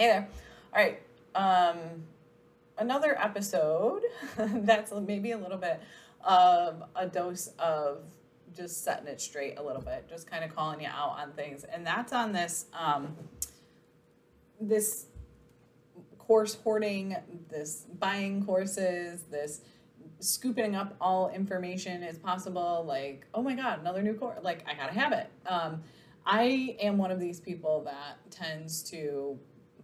Hey there. All right. Um, another episode that's maybe a little bit of a dose of just setting it straight a little bit, just kind of calling you out on things. And that's on this um, this course hoarding, this buying courses, this scooping up all information as possible. Like, oh my God, another new course. Like, I gotta have it. Um, I am one of these people that tends to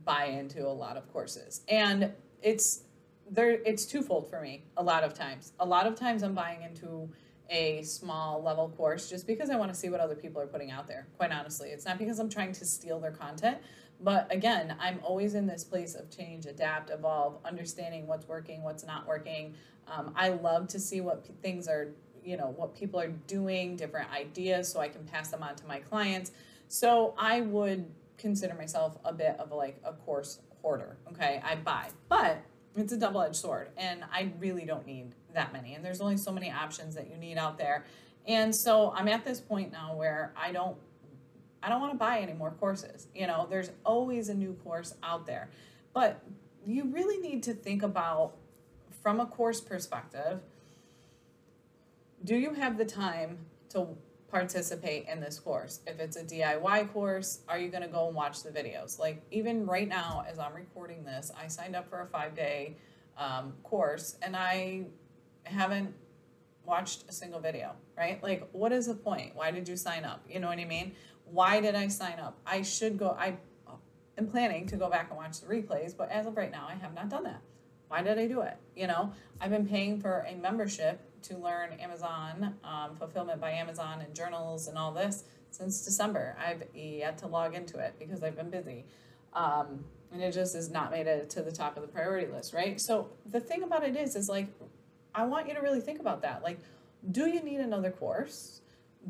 buy into a lot of courses. And it's there it's twofold for me a lot of times. A lot of times I'm buying into a small level course just because I want to see what other people are putting out there. Quite honestly, it's not because I'm trying to steal their content, but again, I'm always in this place of change, adapt, evolve, understanding what's working, what's not working. Um, I love to see what p- things are, you know, what people are doing, different ideas, so I can pass them on to my clients. So I would consider myself a bit of like a course hoarder. Okay, I buy, but it's a double edged sword, and I really don't need that many. And there's only so many options that you need out there. And so I'm at this point now where I don't I don't want to buy any more courses. You know, there's always a new course out there. But you really need to think about from a course perspective, do you have the time to participate in this course? If it's a DIY course, are you going to go and watch the videos? Like, even right now, as I'm recording this, I signed up for a five day um, course and I haven't watched a single video, right? Like, what is the point? Why did you sign up? You know what I mean? Why did I sign up? I should go, I am planning to go back and watch the replays, but as of right now, I have not done that. Why did I do it? You know, I've been paying for a membership to learn Amazon, um, fulfillment by Amazon and journals and all this since December. I've yet to log into it because I've been busy. Um, and it just has not made it to the top of the priority list, right? So the thing about it is, is like, I want you to really think about that. Like, do you need another course?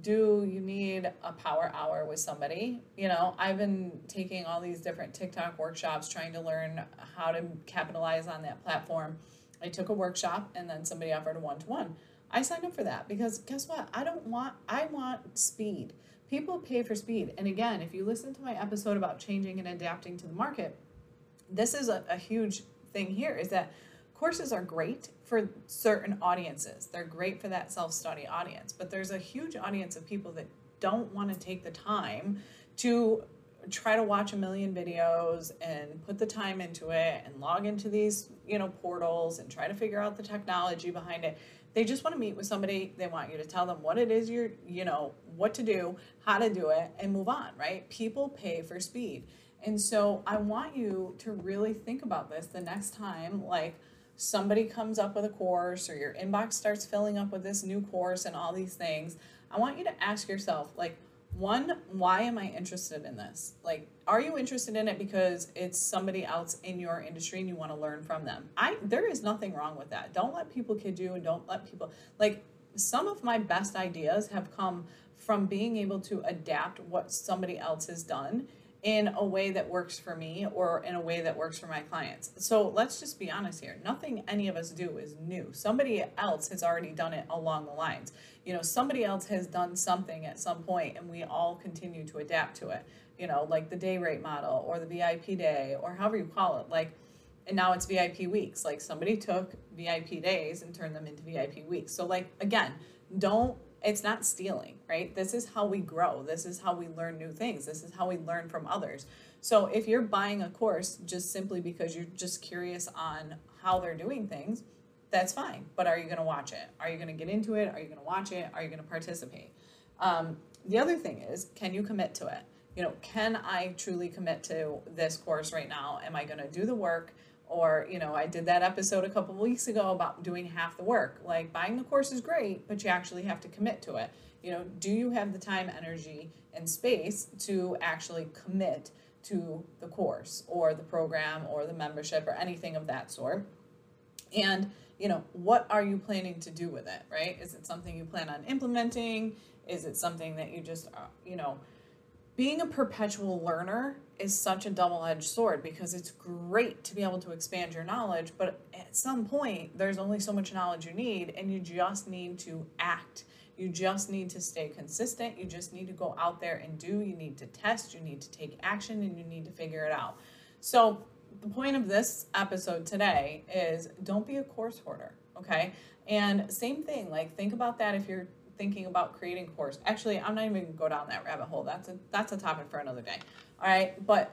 Do you need a power hour with somebody? You know, I've been taking all these different TikTok workshops trying to learn how to capitalize on that platform. I took a workshop and then somebody offered a one to one. I signed up for that because guess what? I don't want, I want speed. People pay for speed. And again, if you listen to my episode about changing and adapting to the market, this is a, a huge thing here is that courses are great for certain audiences. They're great for that self study audience, but there's a huge audience of people that don't want to take the time to try to watch a million videos and put the time into it and log into these, you know, portals and try to figure out the technology behind it. They just want to meet with somebody. They want you to tell them what it is you're, you know, what to do, how to do it, and move on, right? People pay for speed. And so I want you to really think about this the next time, like, somebody comes up with a course or your inbox starts filling up with this new course and all these things. I want you to ask yourself, like, one why am i interested in this like are you interested in it because it's somebody else in your industry and you want to learn from them i there is nothing wrong with that don't let people kid you and don't let people like some of my best ideas have come from being able to adapt what somebody else has done in a way that works for me or in a way that works for my clients. So let's just be honest here. Nothing any of us do is new. Somebody else has already done it along the lines. You know, somebody else has done something at some point and we all continue to adapt to it. You know, like the day rate model or the VIP day or however you call it. Like and now it's VIP weeks. Like somebody took VIP days and turned them into VIP weeks. So like again, don't it's not stealing, right? This is how we grow. This is how we learn new things. This is how we learn from others. So if you're buying a course just simply because you're just curious on how they're doing things, that's fine. But are you going to watch it? Are you going to get into it? Are you going to watch it? Are you going to participate? Um, the other thing is, can you commit to it? You know, can I truly commit to this course right now? Am I going to do the work? Or you know i did that episode a couple weeks ago about doing half the work like buying the course is great but you actually have to commit to it you know do you have the time energy and space to actually commit to the course or the program or the membership or anything of that sort. And, you know, what are you planning to do with it, right? Is it something you plan on implementing? Is it something that you just, uh, you know, being a perpetual learner is such a double-edged sword because it's great to be able to expand your knowledge but at some point there's only so much knowledge you need and you just need to act. You just need to stay consistent. You just need to go out there and do. You need to test. You need to take action and you need to figure it out. So the point of this episode today is don't be a course hoarder okay? And same thing like think about that if you're thinking about creating course. Actually, I'm not even gonna go down that rabbit hole. That's a that's a topic for another day. All right, but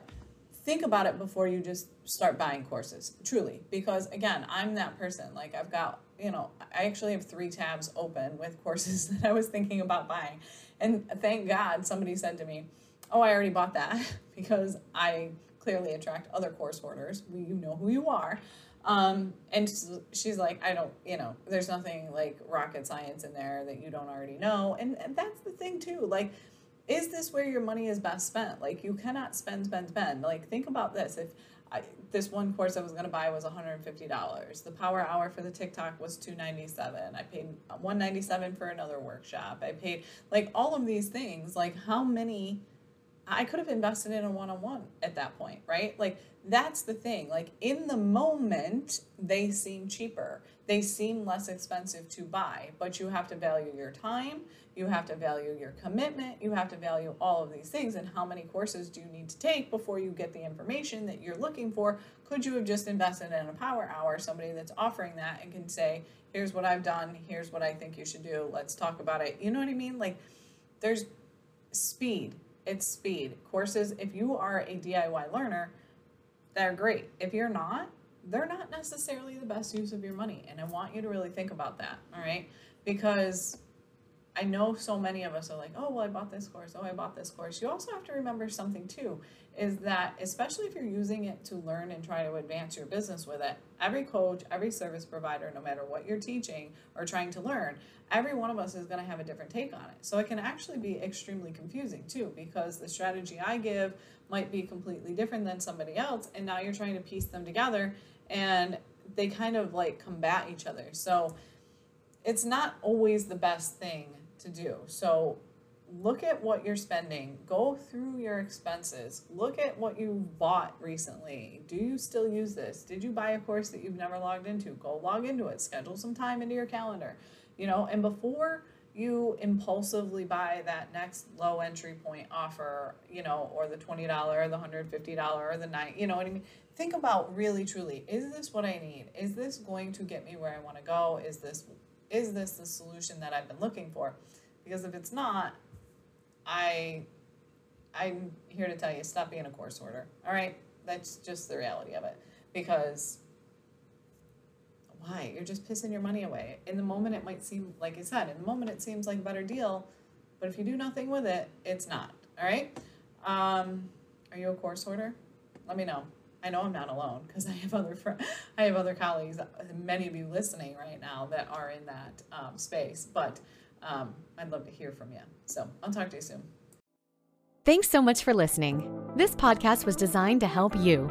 think about it before you just start buying courses. Truly, because again, I'm that person. Like I've got you know, I actually have three tabs open with courses that I was thinking about buying, and thank God somebody said to me, "Oh, I already bought that," because I clearly attract other course hoarders. You know who you are. Um, and she's like, I don't, you know, there's nothing like rocket science in there that you don't already know. And, and that's the thing too. Like, is this where your money is best spent? Like, you cannot spend, spend, spend. Like, think about this. If I, this one course I was going to buy was $150, the power hour for the TikTok was 297. I paid 197 for another workshop. I paid like all of these things. Like, how many? I could have invested in a one on one at that point, right? Like, that's the thing. Like in the moment, they seem cheaper. They seem less expensive to buy, but you have to value your time, you have to value your commitment, you have to value all of these things. And how many courses do you need to take before you get the information that you're looking for? Could you have just invested in a power hour, somebody that's offering that and can say, here's what I've done, here's what I think you should do, let's talk about it. You know what I mean? Like there's speed. It's speed. Courses, if you are a DIY learner, they're great. If you're not, they're not necessarily the best use of your money. And I want you to really think about that, all right? Because I know so many of us are like, oh, well, I bought this course. Oh, I bought this course. You also have to remember something too is that, especially if you're using it to learn and try to advance your business with it, every coach, every service provider, no matter what you're teaching or trying to learn, every one of us is going to have a different take on it. So it can actually be extremely confusing too because the strategy I give might be completely different than somebody else. And now you're trying to piece them together and they kind of like combat each other. So it's not always the best thing to do. So look at what you're spending, go through your expenses, look at what you bought recently. Do you still use this? Did you buy a course that you've never logged into? Go log into it, schedule some time into your calendar, you know, and before you impulsively buy that next low entry point offer, you know, or the $20 or the $150 or the night, you know what I mean? Think about really truly, is this what I need? Is this going to get me where I want to go? Is this is this the solution that I've been looking for? Because if it's not, I I'm here to tell you stop being a course hoarder. All right? That's just the reality of it. Because why? You're just pissing your money away. In the moment, it might seem, like I said, in the moment, it seems like a better deal, but if you do nothing with it, it's not. All right? Um, are you a course hoarder? Let me know. I know I'm not alone because I have other fr- I have other colleagues, many of you listening right now that are in that um, space. But um, I'd love to hear from you. So I'll talk to you soon. Thanks so much for listening. This podcast was designed to help you.